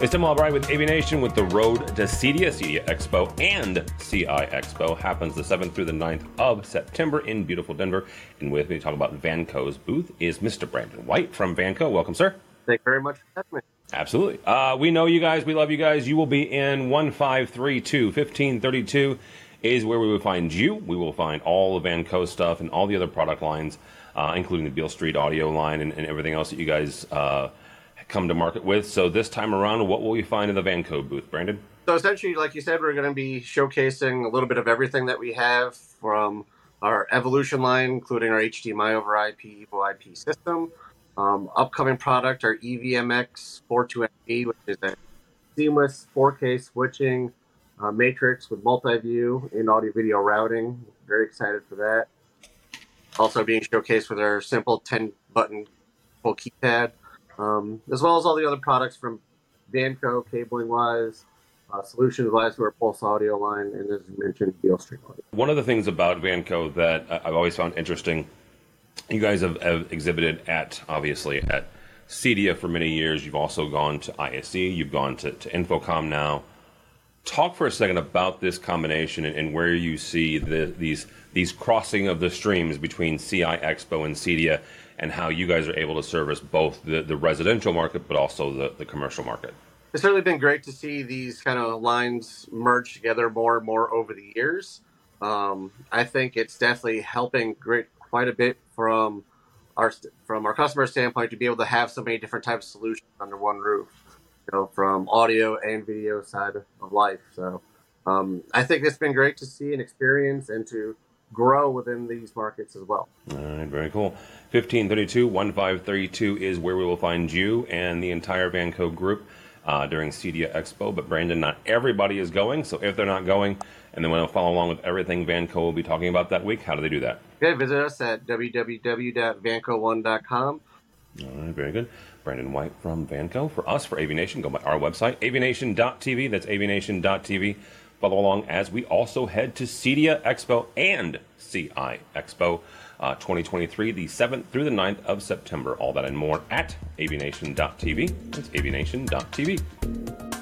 It's Tim Albright with AVNation with the road to CEDIA, CEDIA Expo, and CI Expo happens the 7th through the 9th of September in beautiful Denver. And with me to talk about Vanco's booth is Mr. Brandon White from Vanco. Welcome, sir. Thank you very much for having me. Absolutely. Uh, we know you guys. We love you guys. You will be in 1532, 1532 is where we will find you. We will find all the Vanco stuff and all the other product lines, uh, including the Beale Street audio line and, and everything else that you guys uh, come to market with. So this time around, what will we find in the Vanco booth, Brandon? So essentially, like you said, we're going to be showcasing a little bit of everything that we have from our Evolution line, including our HDMI over IP Evo IP system. Um, upcoming product, our EVMX 42MB, which is a seamless 4K switching uh, matrix with multi-view and audio video routing. Very excited for that. Also being showcased with our simple 10 button full keypad um, as well as all the other products from Vanco, cabling wise, uh, solutions wise to our Pulse audio line, and as you mentioned, Beale Street audio. One of the things about Vanco that I've always found interesting, you guys have, have exhibited at, obviously, at CEDIA for many years. You've also gone to ISE, you've gone to, to InfoComm now. Talk for a second about this combination and, and where you see the, these these crossing of the streams between CI Expo and CEDIA and how you guys are able to service both the, the residential market but also the, the commercial market. It's certainly been great to see these kind of lines merge together more and more over the years. Um, I think it's definitely helping great quite a bit from our from our customer standpoint to be able to have so many different types of solutions under one roof. Know, from audio and video side of life. So um, I think it's been great to see and experience and to grow within these markets as well. All right, very cool. 1532, 1532 is where we will find you and the entire Vanco group uh, during CEDIA Expo. But Brandon, not everybody is going. So if they're not going and they want to follow along with everything Vanco will be talking about that week, how do they do that? Okay, visit us at www.vanco1.com. All right, very good. Brandon White from Vanco. For us, for AVNation, go by our website, avnation.tv. That's avnation.tv follow along as we also head to CEDIA Expo and CI Expo uh, 2023, the 7th through the 9th of September. All that and more at avnation.tv. That's avnation.tv.